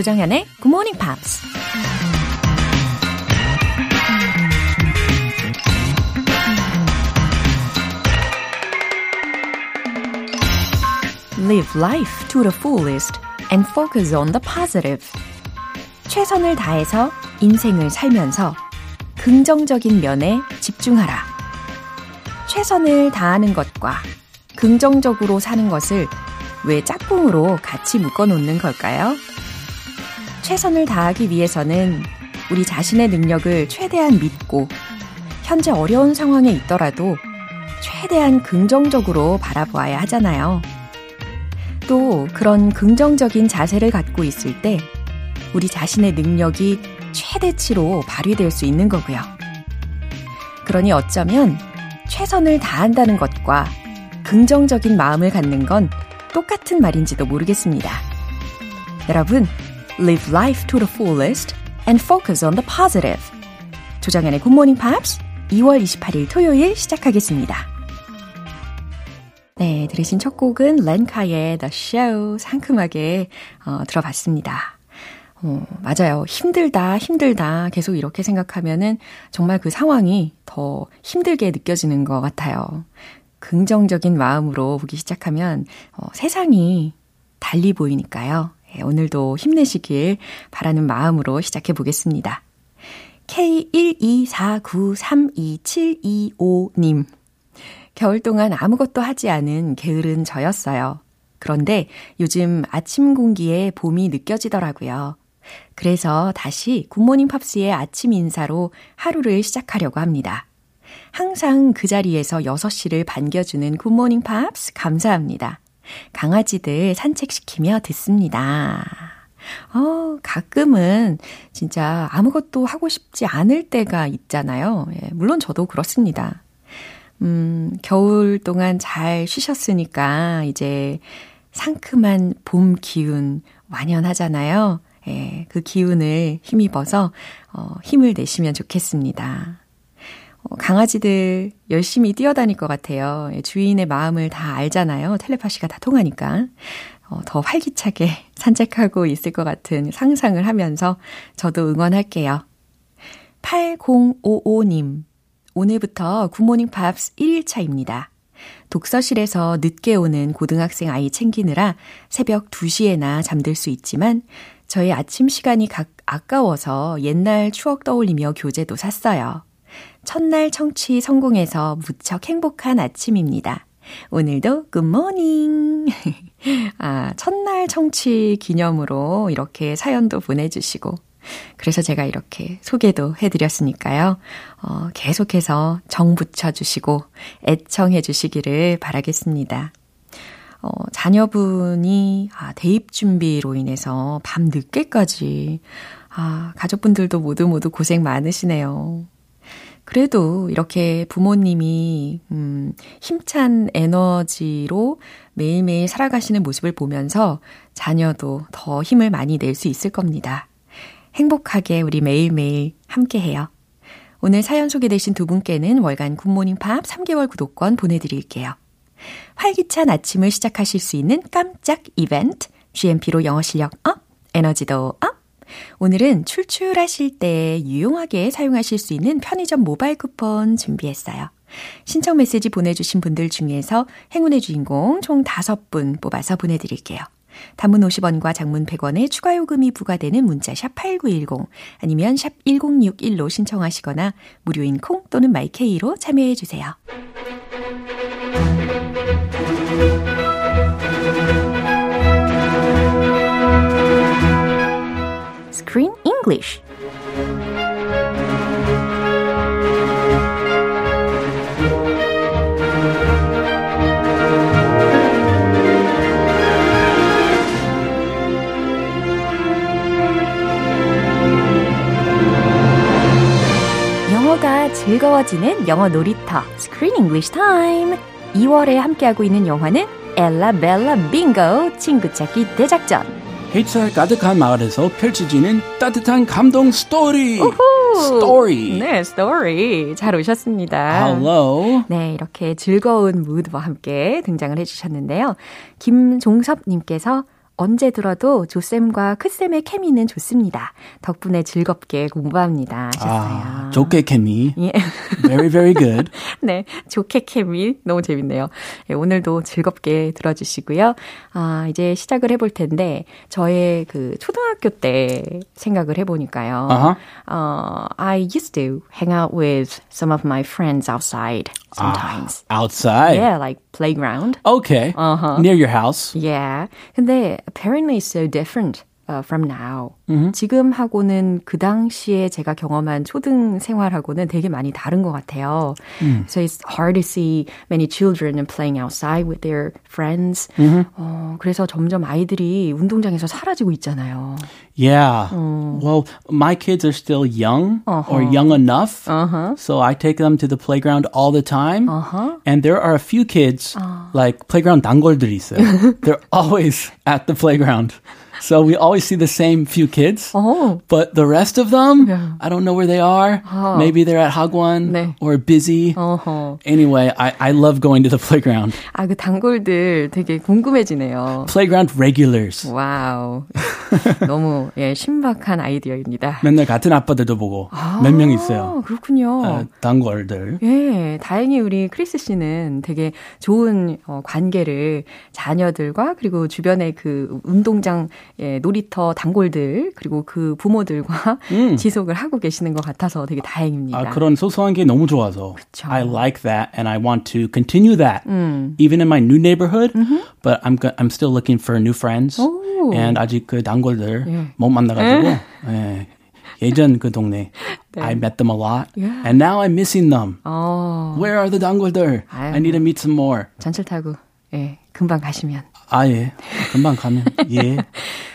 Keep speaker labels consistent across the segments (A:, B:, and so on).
A: 조정현의 Good Morning Pops. Live life to the fullest and focus on the positive. 최선을 다해서 인생을 살면서 긍정적인 면에 집중하라. 최선을 다하는 것과 긍정적으로 사는 것을 왜 짝꿍으로 같이 묶어 놓는 걸까요? 최선을 다하기 위해서는 우리 자신의 능력을 최대한 믿고 현재 어려운 상황에 있더라도 최대한 긍정적으로 바라보아야 하잖아요. 또 그런 긍정적인 자세를 갖고 있을 때 우리 자신의 능력이 최대치로 발휘될 수 있는 거고요. 그러니 어쩌면 최선을 다한다는 것과 긍정적인 마음을 갖는 건 똑같은 말인지도 모르겠습니다. 여러분, live life to the fullest and focus on the positive. 조정연의 Morning Pops 2월 28일 토요일 시작하겠습니다. 네, 들으신 첫 곡은 렌카의 The Show 상큼하게 어, 들어봤습니다. 어, 맞아요. 힘들다, 힘들다. 계속 이렇게 생각하면은 정말 그 상황이 더 힘들게 느껴지는 것 같아요. 긍정적인 마음으로 보기 시작하면 어, 세상이 달리 보이니까요. 예, 오늘도 힘내시길 바라는 마음으로 시작해 보겠습니다. K124932725님. 겨울 동안 아무것도 하지 않은 게으른 저였어요. 그런데 요즘 아침 공기에 봄이 느껴지더라고요. 그래서 다시 굿모닝 팝스의 아침 인사로 하루를 시작하려고 합니다. 항상 그 자리에서 6시를 반겨주는 굿모닝 팝스 감사합니다. 강아지들 산책시키며 듣습니다. 어, 가끔은 진짜 아무것도 하고 싶지 않을 때가 있잖아요. 예, 물론 저도 그렇습니다. 음, 겨울 동안 잘 쉬셨으니까 이제 상큼한 봄 기운 완연하잖아요. 예, 그 기운을 힘입어서 어, 힘을 내시면 좋겠습니다. 어, 강아지들 열심히 뛰어다닐 것 같아요. 예, 주인의 마음을 다 알잖아요. 텔레파시가 다 통하니까. 어, 더 활기차게 산책하고 있을 것 같은 상상을 하면서 저도 응원할게요. 8055님. 오늘부터 굿모닝 팝스 1일차입니다. 독서실에서 늦게 오는 고등학생 아이 챙기느라 새벽 2시에나 잠들 수 있지만 저희 아침 시간이 각 아까워서 옛날 추억 떠올리며 교재도 샀어요. 첫날 청취 성공해서 무척 행복한 아침입니다. 오늘도 굿모닝! 아, 첫날 청취 기념으로 이렇게 사연도 보내주시고, 그래서 제가 이렇게 소개도 해드렸으니까요. 어, 계속해서 정 붙여주시고, 애청해 주시기를 바라겠습니다. 어, 자녀분이, 아, 대입 준비로 인해서 밤 늦게까지, 아, 가족분들도 모두 모두 고생 많으시네요. 그래도 이렇게 부모님이, 음, 힘찬 에너지로 매일매일 살아가시는 모습을 보면서 자녀도 더 힘을 많이 낼 수 있을 겁니다. 행복하게 우리 매일매일 함께 해요. 오늘 사연 소개되신 두 분께는 월간 굿모닝 팝 3개월 구독권 보내드릴게요. 활기찬 아침을 시작하실 수 있는 깜짝 이벤트, GMP로 영어 실력 up, 에너지도 up, 오늘은 출출하실 때 유용하게 사용하실 수 있는 편의점 모바일 쿠폰 준비했어요. 신청 메시지 보내주신 분들 중에서 행운의 주인공 총 5분 뽑아서 보내드릴게요. 단문 50원과 장문 100원의 추가 요금이 부과되는 문자 샵 8910 아니면 샵 1061로 신청하시거나 무료인 콩 또는 마이케이로 참여해 주세요. Screen English. 영어가 즐거워지는 영어 놀이터 Screen English Time. 2월에 함께하고 있는 영화는 엘라 벨라 빙고 친구 찾기 대작전.
B: 햇살 가득한 마을에서 펼쳐지는 따뜻한 감동 스토리.
A: 우후.
B: 스토리.
A: 네, 스토리. 잘 오셨습니다.
B: Hello.
A: 네, 이렇게 즐거운 무드와 함께 등장을 해주셨는데요. 김종섭님께서 언제 들어도 조쌤과 크쌤의 케미는 좋습니다. 덕분에 즐겁게 공부합니다. 하셨어요.
B: 아, 좋게 케미.
A: 예.
B: Very, very good.
A: 네, 좋게 케미. 너무 재밌네요. 예, 오늘도 즐겁게 들어주시고요. 아, 이제 시작을 해볼 텐데, 저의 그 초등학교 때 생각을 해보니까요.
B: Uh-huh.
A: 어, I used to hang out with some of my friends outside sometimes.
B: Ah, outside.
A: Yeah, like playground.
B: Okay.
A: Uh-huh.
B: Near your house.
A: Yeah. 근데 apparently so different from now.
B: Mm-hmm.
A: 지금하고는 그 당시에 제가 경험한 초등 생활하고는 되게 많이 다른 것 같아요.
B: Mm.
A: So it's hard to see many children playing outside with their friends.
B: Mm-hmm.
A: 어, 그래서 점점 아이들이 운동장에서 사라지고 있잖아요.
B: Yeah. Well, my kids are still young or
A: Uh-huh.
B: young enough. So I take them to the playground all the time.
A: Uh-huh.
B: And there are a few kids
A: Uh.
B: like playground 단골들이 있어요. They're always at the playground. So we always see the same few kids.
A: Oh.
B: But the rest of them,
A: Yeah.
B: I don't know where they are. Maybe they're at Hagwon
A: 네.
B: or busy.
A: 어허.
B: Anyway, I, I love going to the playground.
A: 아, 그 단골들 되게 궁금해지네요.
B: Playground regulars.
A: 와우. 너무 예, 신박한 아이디어입니다.
B: 맨날 같은 아빠들도 보고 몇명 있어요.
A: 아, 그렇군요.
B: 어, 단골들.
A: 예, 다행히 우리 크리스 씨는 되게 좋은 어, 관계를 자녀들과 그리고 주변의 그 운동장 예, 놀이터 단골들 그리고 그 부모들과 지속을 하고 계시는 것 같아서 되게 다행입니다.
B: 아, 그런 소소한 게 너무 좋아서.
A: 그쵸.
B: I like that and I want to continue that. Even in my new neighborhood, but I'm I'm still looking for new friends.
A: 오.
B: And 아직 그 단골들
A: 예.
B: 못 만나가지고 예. 예전 그 동네 I met them a lot
A: Yeah.
B: and now I'm missing them.
A: 어,
B: Where are the 단골들? I need to meet some more.
A: 전철 타고 예, 금방 가시면
B: 아 예. 금방 가면 예.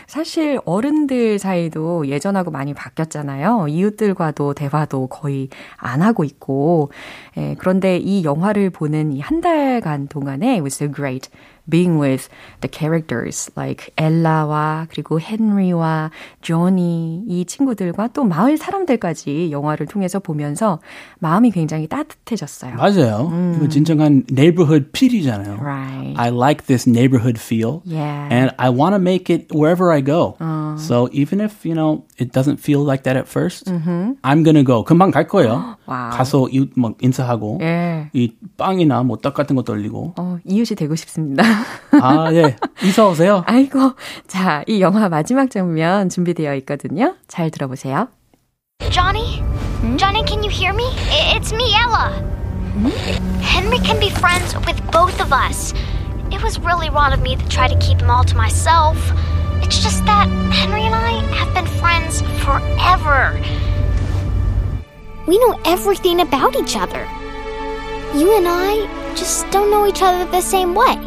A: 사실 어른들 사이도 예전하고 많이 바뀌었잖아요. 이웃들과도 대화도 거의 안 하고 있고. 예, 그런데 이 영화를 보는 이 한 달간 동안에 it was so great being with the characters like 엘라와 그리고 헨리와 조니 이 친구들과 또 마을 사람들까지 영화를 통해서 보면서 마음이 굉장히 따뜻해졌어요.
B: 맞아요. 이거 진정한 neighborhood feel이잖아요.
A: Right.
B: I like this neighborhood feel.
A: Yeah.
B: And I want to make it wherever I go. So even if, you know, it doesn't feel like that at 1st I'm going to go. 금방 갈 거예요.
A: 와우.
B: 가서 이, 막 인사하고
A: 예.
B: 이 빵이나 뭐 떡 같은 것도 올리고.
A: 어, 이웃이 되고 싶습니다.
B: 아, 예. 이사 오세요.
A: 아이고. 자, 이 영화 마지막 장면 준비되어 있거든요. 잘 들어보세요.
C: Johnny? Johnny, can you hear me? I- It's me, Ella. Henry can be friends with both of us. It was really wrong of me to try to keep them all to myself. It's just that Henry and I have been friends forever. We know everything about each other. You and I just don't know each other the same way.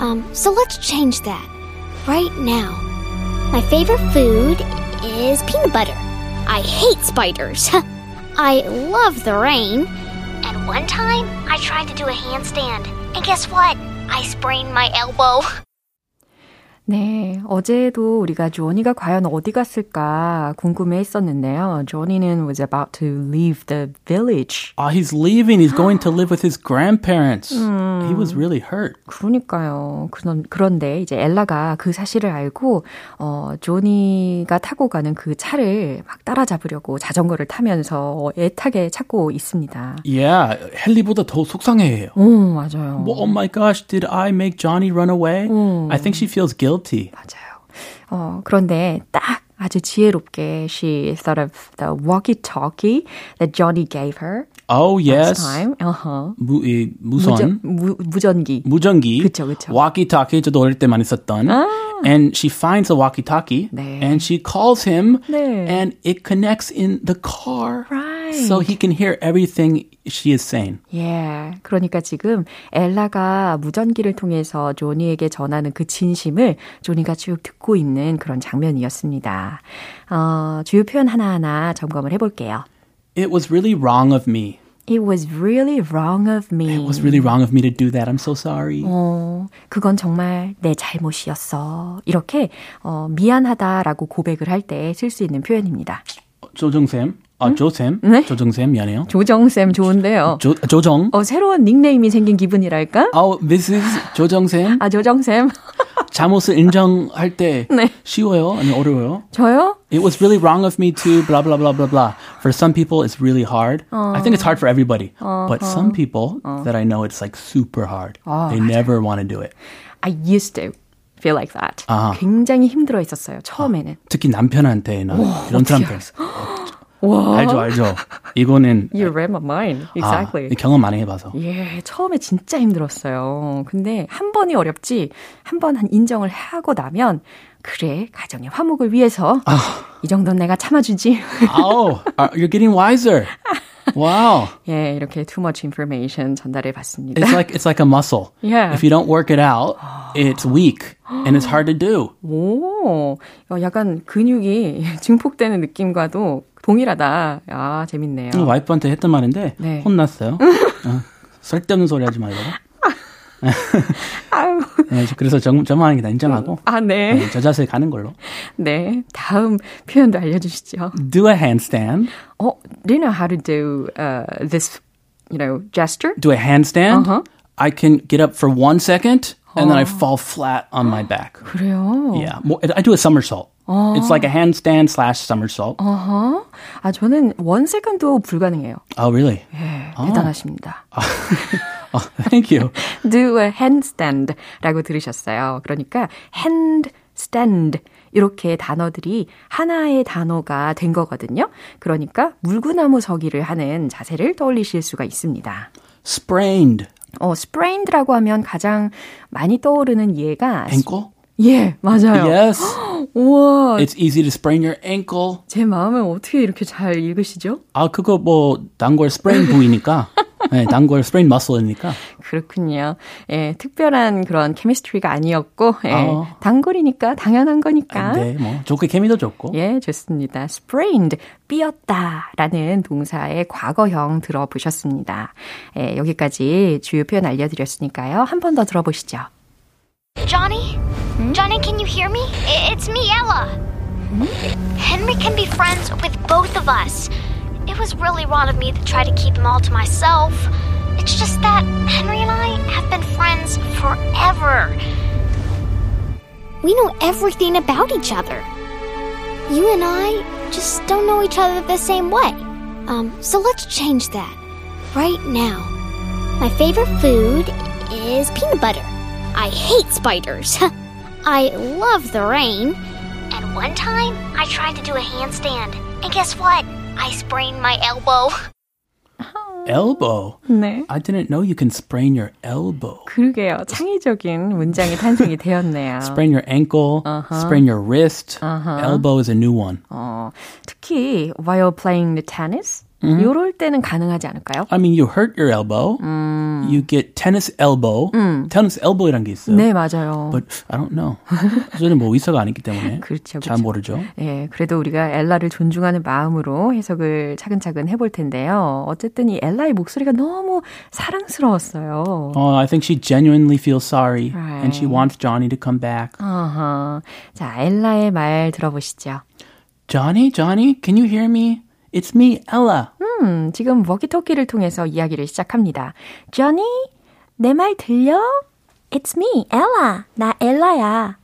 C: Um, so let's change that right now. My favorite food is peanut butter. I hate spiders. I love the rain. And one time, I tried to do a handstand. And guess what? I sprained my elbow.
A: 네, 어제도 우리가 조니가 과연 어디 갔을까 궁금해 했었는데요. 조니는 was about to leave the village.
B: Ah, he's leaving. He's going to live with his grandparents. He was really hurt.
A: 그러니까요. 그런, 그런데 이제 엘라가 그 사실을 알고, 어, 조니가 타고 가는 그 차를 막 따라잡으려고 자전거를 타면서 애타게 찾고 있습니다.
B: Yeah, 헨리보다 더 속상해해요.
A: 오, 맞아요.
B: Well, oh my gosh, did I make Johnny run away? I think she feels guilty.
A: 맞아요. 어, 그런데 딱 아주 지혜롭게 she thought of the walkie-talkie that Johnny gave her
B: Oh
A: last
B: yes.
A: time. Uh-huh.
B: 무, 이,
A: 무전,
B: 무선
A: 무, 무전기.
B: 무전기
A: 그쵸, 그쵸.
B: walkie-talkie 저도 어릴 때 많이 썼던 and she finds a walkie-talkie
A: 네.
B: and she calls him
A: 네.
B: and it connects in the car
A: Right.
B: So he can hear everything she is saying.
A: 예. 그러니까 지금 엘라가 무전기를 통해서 조니에게 전하는 그 진심을 조니가 쭉 듣고 있는 그런 장면이었습니다. 어, 주요 표현 하나하나 점검을 해 볼게요.
B: It was really wrong of me.
A: It was really wrong of me.
B: It was really wrong of me to do that. I'm so sorry.
A: 어, 그건 정말 내 잘못이었어. 이렇게 어, 미안하다라고 고백을 할 때 쓸 수 있는 표현입니다.
B: 조정쌤, 아 조쌤,
A: 네?
B: 조정쌤 미안해요.
A: 조정쌤 좋은데요.
B: 조 조정.
A: 어, 새로운 닉네임이 생긴 기분이랄까?
B: Oh, this is 조정쌤.
A: 아, 조정쌤.
B: 잘못을 인정할 때
A: 네.
B: 쉬워요? 아니면 어려워요?
A: 저요?
B: It was really wrong of me to blah blah blah blah blah. For some people, it's really hard. I think it's hard for everybody, but some people that I know, it's like super hard. they never want to do it.
A: I used to feel like that.
B: 아.
A: 굉장히 힘들어 했었어요. 처음에는.
B: 특히 남편한테는 이런
A: 어떻게
B: 사람들 알죠 알죠. 이거는
A: You read my mind. Exactly.
B: 아, 경험 많이 해봐서.
A: 예, 처음에 진짜 힘들었어요. 근데 한 번이 어렵지, 한 번 한 인정을 하고 나면, 그래, 가정의 화목을 위해서, 이 정도는 내가 참아주지.
B: Oh, uh, you're getting wiser. Wow.
A: 예, 이렇게 too much information 전달해 봤습니다.
B: It's like it's like a muscle.
A: Yeah.
B: If you don't work it out, it's weak and it's hard to do.
A: 오, 어, 약간 근육이 증폭되는 느낌과도 동일하다. 아, 재밌네요.
B: 와이프한테 했던 말인데
A: 네.
B: 혼났어요. 어, 쓸데없는 소리 하지 말고.
A: 아유,
B: 네, 그래서 정, 저만 다 인정하고
A: 아, 네.
B: 네, 저 자세에 가는 걸로.
A: 네. 다음 표현도 알려주시죠.
B: Do a handstand.
A: 어, do you know how to do uh, this, you know, gesture?
B: Do a handstand.
A: Uh-huh.
B: I can get up for one second and then I fall flat on my back.
A: 그래요.
B: Yeah, I do a somersault. It's like a handstand slash somersault.
A: 어허. 아, 저는 원 세컨도 불가능해요.
B: Oh, really?
A: 예, 대단하십니다.
B: Oh, thank you.
A: do a handstand라고 들으셨어요. 그러니까 handstand 이렇게 단어들이 하나의 단어가 된 거거든요. 그러니까 물구나무 서기를 하는 자세를 떠올리실 수가 있습니다.
B: Sprained.
A: 어, sprained라고 하면 가장 많이 떠오르는 예가
B: Ankle?
A: 예, 맞아요.
B: Yes.
A: 우와,
B: It's easy to sprain your ankle.
A: 제 마음을 어떻게 이렇게 잘 읽으시죠?
B: 아, 그거 뭐 단골 sprain 부위니까. 네, 단골 sprain muscle이니까.
A: 그렇군요. 예, 특별한 그런 케미스트리가 아니었고, 예,
B: 어.
A: 단골이니까 당연한 거니까.
B: 네, 뭐 좋게 케미도 좋고.
A: 예, 좋습니다. sprained, 삐었다라는 동사의 과거형 들어보셨습니다. 예, 여기까지 주요 표현 알려드렸으니까요. 한 번 더 들어보시죠.
C: Johnny? Johnny, can you hear me? It's me, Ella. Henry can be friends with both of us. It was really wrong of me to try to keep them all to myself. It's just that Henry and I have been friends forever. We know everything about each other. You and I just don't know each other the same way. Um, so let's change that right now. My favorite food is peanut butter. I hate spiders. I love the rain. And one time, I tried to do a handstand. And guess what? I sprained my elbow.
B: Elbow.
A: 네.
B: I didn't know you can sprain your elbow.
A: 그러게요. 창의적인 문장이 탄생이 되었네요.
B: Sprain your ankle, sprain your wrist. Elbow is a new one.
A: 어, 특히 while playing the tennis, 요럴 때는 가능하지 않을까요?
B: I mean, you hurt your elbow. You get tennis elbow. Tennis elbow이란 게 있어요.
A: 네, 맞아요.
B: But I don't know. 저는 뭐 의사가 아니기 때문에
A: 그렇죠,
B: 잘
A: 그렇죠.
B: 모르죠.
A: 예, 그래도 우리가 엘라를 존중하는 마음으로 해석을 차근차근 해볼 텐데요. 어쨌든 이 엘라의 목소리가 너무 사랑스러웠어요.
B: Oh, I think she genuinely feels sorry and she
A: Right.
B: wants Johnny to come back.
A: 어허. 자, 엘라의 말 들어보시죠.
B: Johnny, Johnny, can you hear me? It's me, Ella.
A: 음, 지금 워키토키를 통해서 이야기를 시작합니다. Johnny, 내 말 들려? It's me, Ella. 나 엘라야.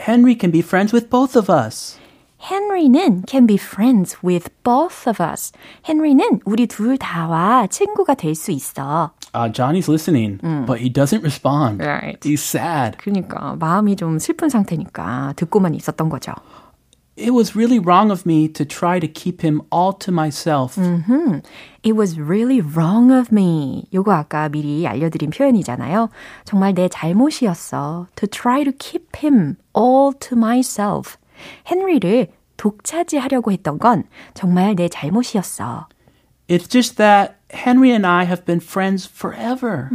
B: Henry can be friends with both of us.
A: Henry는 can be friends with both of us. Henry는 우리 둘 다와 친구가 될 수 있어.
B: Uh, Johnny's listening, but he doesn't respond.
A: Right.
B: He's sad.
A: 그러니까 마음이 좀 슬픈 상태니까 듣고만 있었던 거죠.
B: It was really wrong of me to try to keep him all to myself.
A: It was really wrong of me. 요거 아까 미리 알려드린 표현이잖아요. 정말 내 잘못이었어. To try to keep him all to myself. 헨리를 독차지하려고 했던 건 정말 내 잘못이었어.
B: It's just that Henry and I have been friends forever.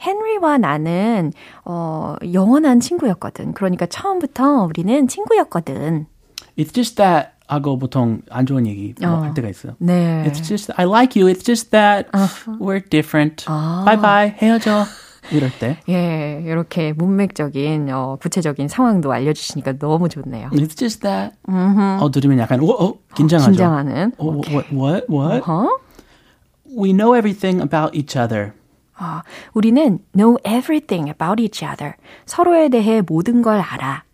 A: 헨리와 나는 어, 영원한 친구였거든. 그러니까 처음부터 우리는 친구였거든.
B: It's just that 하고 보통 안 좋은 얘기
A: 어.
B: 할 때가 있어요.
A: 네.
B: It's just I like you. It's just that we're different. Bye bye. 헤어져. 이럴 때.
A: 예, 이렇게 문맥적인 어, 구체적인 상황도 알려주시니까 너무 좋네요.
B: It's just that. 어 들으면 약간 어, 어 긴장하죠.
A: 긴장하는.
B: 어, what what what?
A: 어?
B: We know everything about each other.
A: 아, 우리는 know everything about each other. 서로에 대해 모든 걸 알아.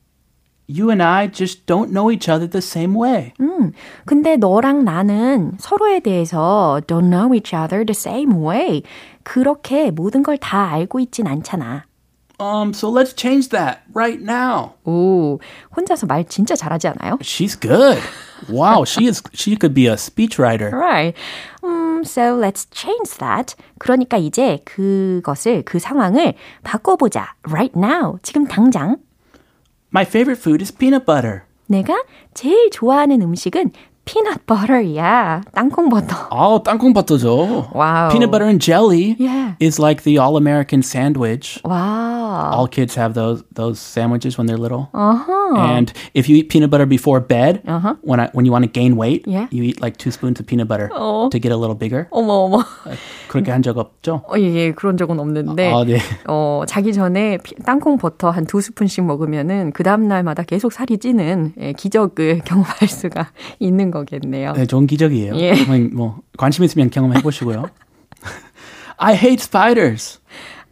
B: You and I just don't know each other the same way.
A: 음, 근데 너랑 나는 서로에 대해서 don't know each other the same way. 그렇게 모든 걸 다 알고 있진 않잖아.
B: Um, so let's change that right now.
A: 오, 혼자서 말 진짜 잘하지 않아요?
B: She's good. Wow, she is she could be a speechwriter.
A: Right. Um, so let's change that. 그러니까 이제 그것을 그 상황을 바꿔보자. Right now. 지금 당장.
B: My favorite food is peanut butter.
A: 내가 제일 좋아하는 음식은 peanut butter야. 땅콩 버터.
B: Oh, 땅콩 버터죠.
A: Wow.
B: Peanut butter and jelly
A: Yeah.
B: is like the all-American sandwich.
A: 와.
B: All kids have those those sandwiches when they're little.
A: Uh-huh.
B: And if you eat peanut butter before bed, when I, when you want to gain weight,
A: Yeah.
B: you eat like two spoons of peanut butter
A: Oh.
B: to get a little bigger.
A: 어머 어머.
B: 그렇게 한 적 없죠?
A: 어, 예, 예, 그런 적은 없는데.
B: 아, 네.
A: 어, 자기 전에 피- 땅콩 버터 한 두 스푼씩 먹으면은 그 다음 날마다 계속 살이 찌는 예, 기적을 경험할 수가 있는 거겠네요.
B: 네, 좋은 기적이에요.
A: 예.
B: 뭐, 뭐 관심 있으면 경험해 보시고요. I hate spiders.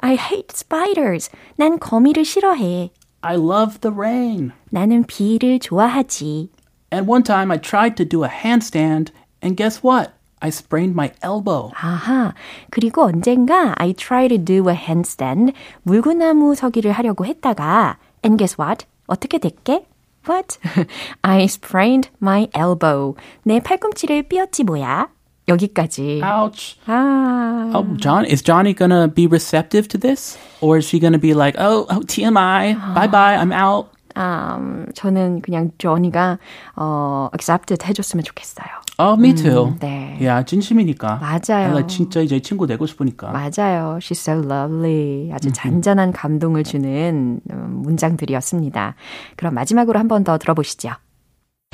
A: I hate spiders. 난 거미를 싫어해.
B: I love the rain.
A: 나는 비를 좋아하지.
B: And one time I tried to do a handstand, and guess what? I sprained my elbow.
A: 아하. 그리고 언젠가 I try to do a handstand. 물구나무 서기를 하려고 했다가 and guess what? 어떻게 됐게? What? I sprained my elbow. 내 팔꿈치를 삐었지 뭐야. 여기까지.
B: Ouch.
A: 아.
B: Oh, John, is Johnny gonna be receptive to this? Or is she gonna be like, oh, oh TMI, bye bye, I'm out?
A: 음, 저는 그냥 조니가 어, accepted 해줬으면 좋겠어요.
B: Oh, me too.
A: 네.
B: 야, 진심이니까.
A: 맞아요.
B: 나 진짜 이제 친구 되고 싶으니까.
A: 맞아요. She's so lovely. 아주 잔잔한 감동을 주는 음, 문장들이었습니다. 그럼 마지막으로 한 번 더 들어보시죠.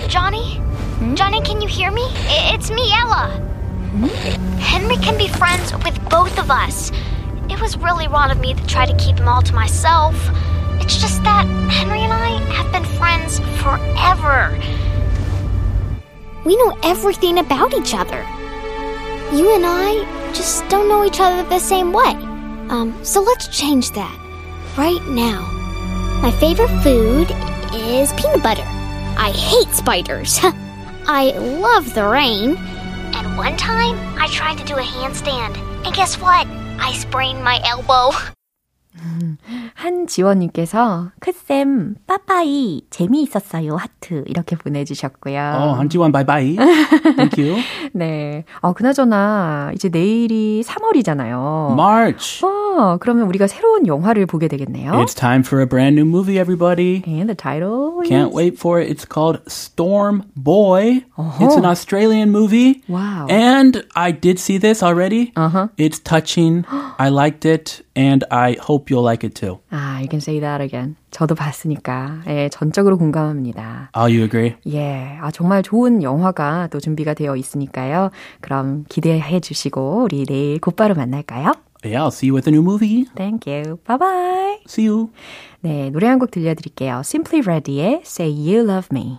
C: Johnny? Johnny, can you hear me? It's me, Ella. Henry can be friends with both of us. It was really wrong of me to try to keep them all to myself. It's just that Henry and I have been friends forever. We know everything about each other. You and I just don't know each other the same way. Um, so let's change that right now. My favorite food is peanut butter. I hate spiders. I love the rain. One time, I tried to do a handstand. And guess what? I sprained my elbow.
A: 한지원님께서 크쌤 빠빠이 재미있었어요 하트 이렇게 보내주셨고요.
B: 어, 한지원 바이바이. Thank you.
A: 네. 어 그나저나 이제 내일이 3월이잖아요.
B: March.
A: 어 그러면 우리가 새로운 영화를 보게 되겠네요.
B: It's time for a brand new movie, everybody.
A: And the title is
B: Can't wait for it. It's called Storm Boy. It's an Australian movie.
A: Wow.
B: And I did see this already.
A: Uh-huh.
B: It's touching. I liked it. And I hope you'll like it too.
A: 아, you can say that again. 저도 봤으니까 예, 전적으로 공감합니다.
B: Oh, you agree?
A: 예, 아 정말 좋은 영화가 또 준비가 되어 있으니까요. 그럼 기대해 주시고 우리 내일 곧바로 만날까요?
B: Yeah, I'll see you with a new movie.
A: Thank you. Bye bye.
B: See you.
A: 네, 노래 한 곡 들려드릴게요. Simply Reddy의 Say You Love Me.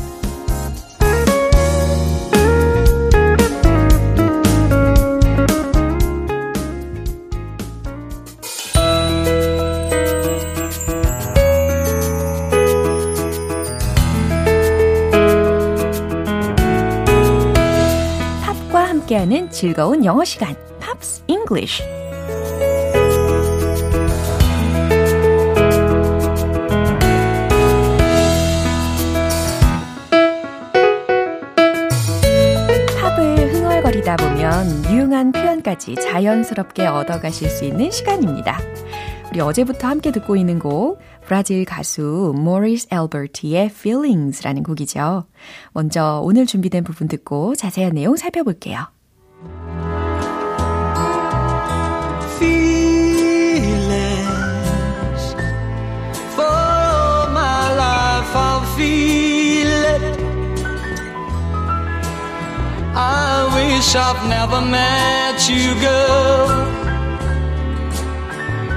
A: 즐거운 영어 시간, Pops English. 팝을 흥얼거리다 보면 유용한 표현까지 자연스럽게 얻어가실 수 있는 시간입니다. 우리 어제부터 함께 듣고 있는 곡, 브라질 가수 모리스 앨버트의 Feelings라는 곡이죠. 먼저 오늘 준비된 부분 듣고 자세한 내용 살펴볼게요.
D: I wish I've never met you, girl.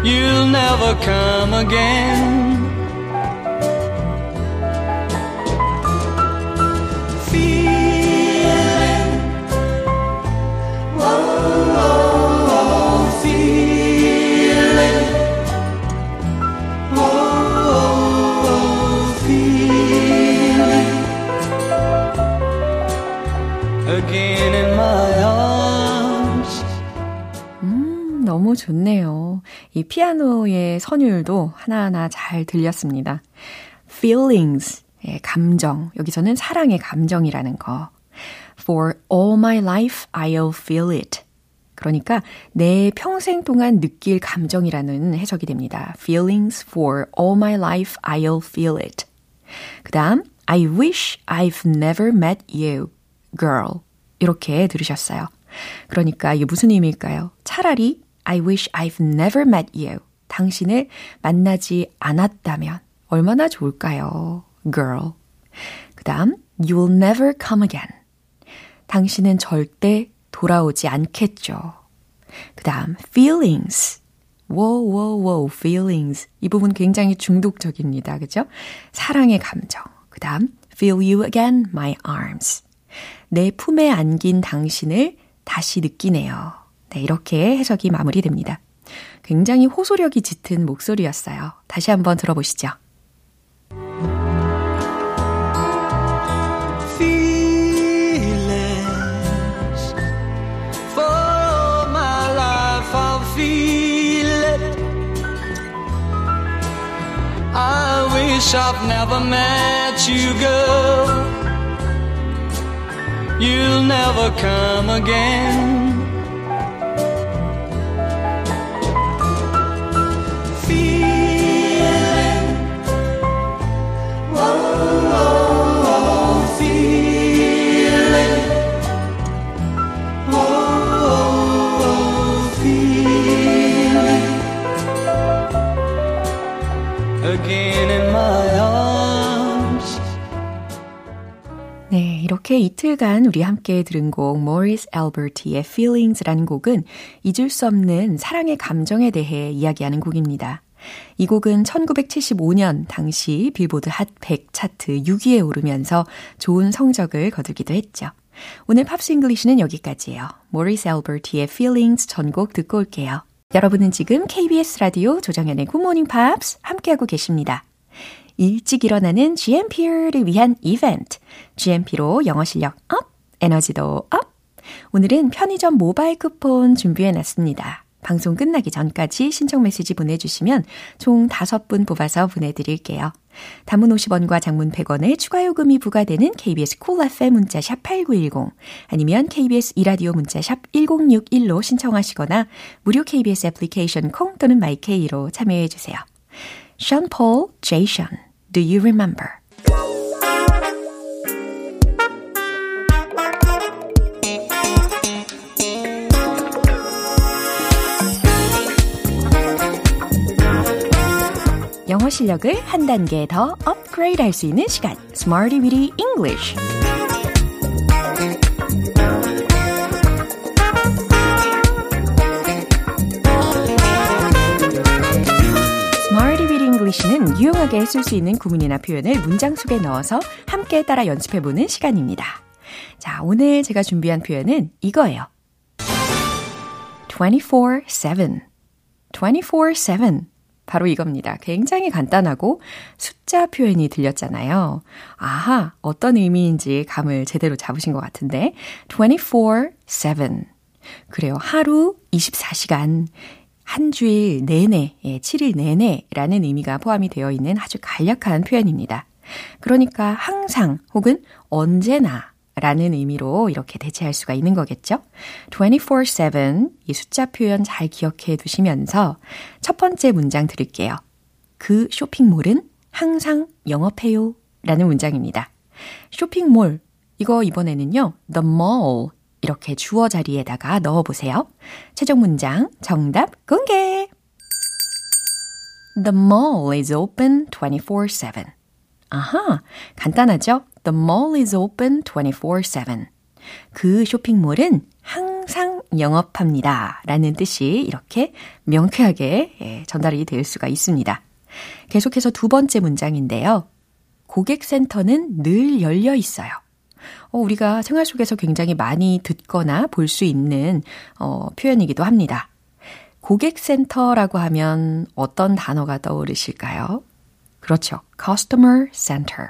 D: You'll never come again.
A: 음, 너무 좋네요. 이 피아노의 선율도 하나하나 잘 들렸습니다. feelings, 예, 감정. 여기서는 사랑의 감정이라는 거. For all my life, I'll feel it. 그러니까 내 평생 동안 느낄 감정이라는 해석이 됩니다. Feelings for all my life, I'll feel it. 그 다음, I wish I've never met you, girl. 이렇게 들으셨어요. 그러니까 이게 무슨 의미일까요? 차라리 I wish I've never met you. 당신을 만나지 않았다면 얼마나 좋을까요? girl. 그 다음, you'll never come again. 당신은 절대 돌아오지 않겠죠. 그 다음, feelings. wow, wow, wow, feelings. 이 부분 굉장히 중독적입니다. 그죠? 사랑의 감정. 그 다음, feel you again, my arms. 내 품에 안긴 당신을 다시 느끼네요. 네, 이렇게 해석이 마무리됩니다. 굉장히 호소력이 짙은 목소리였어요. 다시 한번 들어보시죠.
D: wish I've never met you, girl. You'll never come again.
A: 이렇게 이틀간 우리 함께 들은 곡 모리스 앨버트의 Feelings라는 곡은 잊을 수 없는 사랑의 감정에 대해 이야기하는 곡입니다. 이 곡은 1975년 당시 빌보드 핫 100 차트 6위에 오르면서 좋은 성적을 거두기도 했죠. 오늘 Pops English는 여기까지예요. 모리스 앨버트의 Feelings 전곡 듣고 올게요. 여러분은 지금 KBS 라디오 조정현의 Good Morning Pops 함께하고 계십니다. 일찍 일어나는 GMP를 위한 이벤트. GMP로 영어 실력 up, 에너지도 up. 오늘은 편의점 모바일 쿠폰 준비해 놨습니다. 방송 끝나기 전까지 신청 메시지 보내주시면 총 5분 뽑아서 보내드릴게요. 단문 50원과 장문 100원의 추가 요금이 부과되는 KBS Cool FM 문자 샵 8910 아니면 KBS 이라디오 문자 샵 1061로 신청하시거나 무료 KBS 애플리케이션 콩 또는 my K로 참여해 주세요. Paul, Jay Sean, Do You Remember? 영어 실력을 한 단계 더 업그레이드 할 수 있는 시간, Smarty Weedy English. English는 유용하게 쓸 수 있는 구문이나 표현을 문장 속에 넣어서 함께 따라 연습해보는 시간입니다. 자, 오늘 제가 준비한 표현은 이거예요. 24-7. 24-7. 바로 이겁니다. 굉장히 간단하고 숫자 표현이 들렸잖아요. 아하, 어떤 의미인지 감을 제대로 잡으신 것 같은데. 24-7. 그래요. 하루 24시간. 한 주일 내내, 예, 7일 내내 라는 의미가 포함이 되어 있는 아주 간략한 표현입니다. 그러니까 항상 혹은 언제나 라는 의미로 이렇게 대체할 수가 있는 거겠죠? 24-7 이 숫자 표현 잘 기억해 두시면서 첫 번째 문장 들을게요. 그 쇼핑몰은 항상 영업해요 라는 문장입니다. 쇼핑몰 이거 이번에는요. The mall 이렇게 주어 자리에다가 넣어보세요. 최종 문장 정답 공개! The mall is open 24-7. 아하, 간단하죠? The mall is open 24-7. 그 쇼핑몰은 항상 영업합니다. 라는 뜻이 이렇게 명쾌하게 예, 전달이 될 수가 있습니다. 계속해서 두 번째 문장인데요. 고객센터는 늘 열려 있어요. 어, 우리가 생활 속에서 굉장히 많이 듣거나 볼 수 있는 어, 표현이기도 합니다. 고객센터라고 하면 어떤 단어가 떠오르실까요? 그렇죠. Customer Center.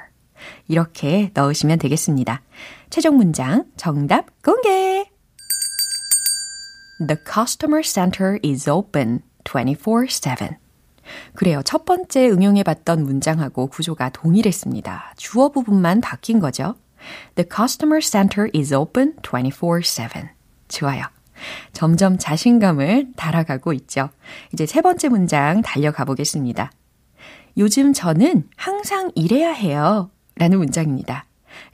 A: 이렇게 넣으시면 되겠습니다. 최종 문장 정답 공개! The customer center is open 24-7. 그래요. 첫 번째 응용해 봤던 문장하고 구조가 동일했습니다. 주어 부분만 바뀐 거죠. The customer center is open 24-7. 좋아요. 점점 자신감을 달아가고 있죠. 이제 세 번째 문장 달려가 보겠습니다. 요즘 저는 항상 일해야 해요. 라는 문장입니다.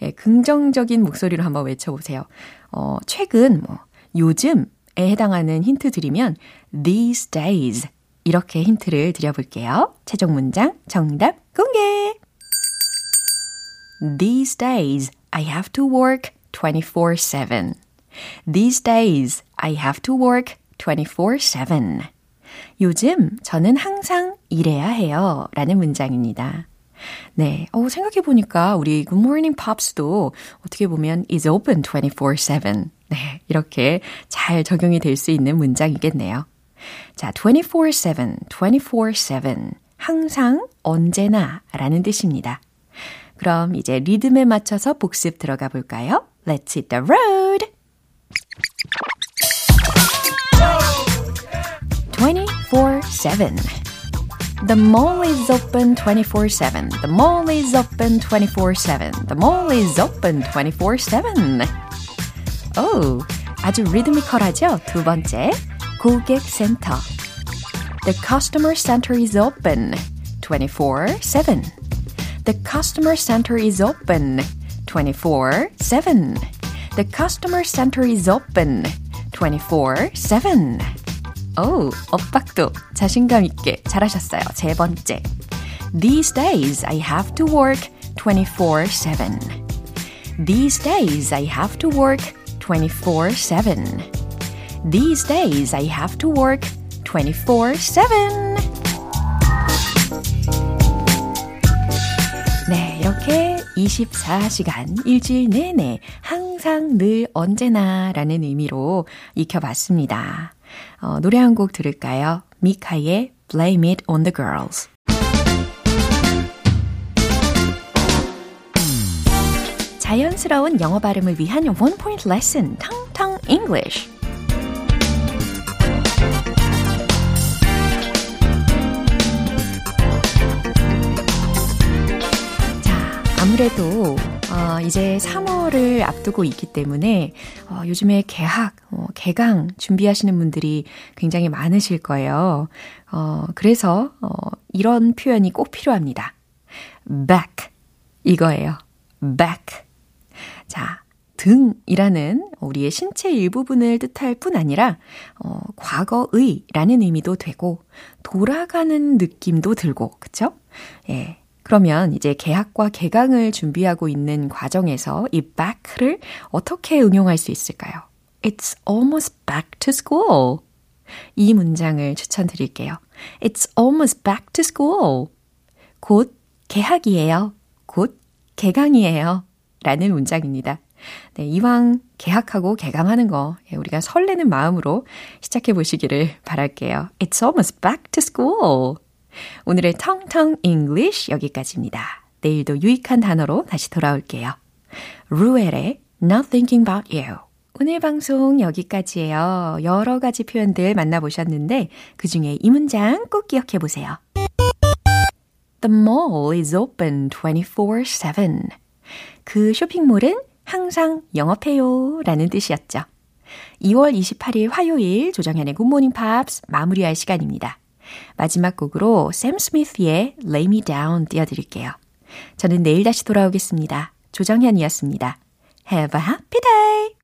A: 예, 긍정적인 목소리로 한번 외쳐보세요. 어, 최근, 뭐, 요즘에 해당하는 힌트 드리면 these days 이렇게 힌트를 드려볼게요. 최종 문장 정답 공개! These days I have to work 24-7. These days I have to work 24-7. 요즘 저는 항상 일해야 해요. 라는 문장입니다. 네. 어, 생각해보니까 우리 Good Morning Pops도 어떻게 보면 is open 24-7. 네. 이렇게 잘 적용이 될 수 있는 문장이겠네요. 자, 24-7, 24-7. 항상, 언제나 라는 뜻입니다. 그럼 이제 리듬에 맞춰서 복습 들어가 볼까요? Let's hit the road! 24-7 The mall is open 24-7. The mall is open 24-7. The mall is open 24-7. 오, 아주 리드미컬하죠? 두 번째, 고객센터. The customer center is open 24-7. The customer center is open 24-7. The customer center is open 24-7. 오, 엇박도 자신감 있게 잘하셨어요. 세 번째. These days I have to work 24-7. These days I have to work 24-7. These days I have to work 24-7. 이렇게 24시간 일주일 내내 항상 늘 언제나 라는 의미로 익혀봤습니다. 어, 노래 한 곡 들을까요? 미카의 Blame It on the Girls. 자연스러운 영어 발음을 위한 원 포인트 레슨 텅텅 English. 아무래도 어, 이제 3월을 앞두고 있기 때문에 어, 요즘에 개학, 어, 개강 준비하시는 분들이 굉장히 많으실 거예요. 어, 그래서 어, 이런 표현이 꼭 필요합니다. back 이거예요. back. 자, 등이라는 우리의 신체 일부분을 뜻할 뿐 아니라 어, 과거의라는 의미도 되고 돌아가는 느낌도 들고 그쵸? 예. 그러면 이제 개학과 개강을 준비하고 있는 과정에서 이 back를 어떻게 응용할 수 있을까요? It's almost back to school. 이 문장을 추천드릴게요. It's almost back to school. 곧 개학이에요. 곧 개강이에요. 라는 문장입니다. 네, 이왕 개학하고 개강하는 거 우리가 설레는 마음으로 시작해 보시기를 바랄게요. It's almost back to school. 오늘의 텅텅 English 여기까지입니다. 내일도 유익한 단어로 다시 돌아올게요. 루엘의 Not Thinking About You. 오늘 방송 여기까지예요. 여러 가지 표현들 만나보셨는데 그 중에 이 문장 꼭 기억해 보세요. The mall is open 24/7. 그 쇼핑몰은 항상 영업해요 라는 뜻이었죠. 2월 28일 화요일 조정현의 굿모닝 팝스 마무리할 시간입니다. 마지막 곡으로 샘 스미스의 Lay Me Down 띄워드릴게요. 저는 내일 다시 돌아오겠습니다. 조정현이었습니다. Have a happy day!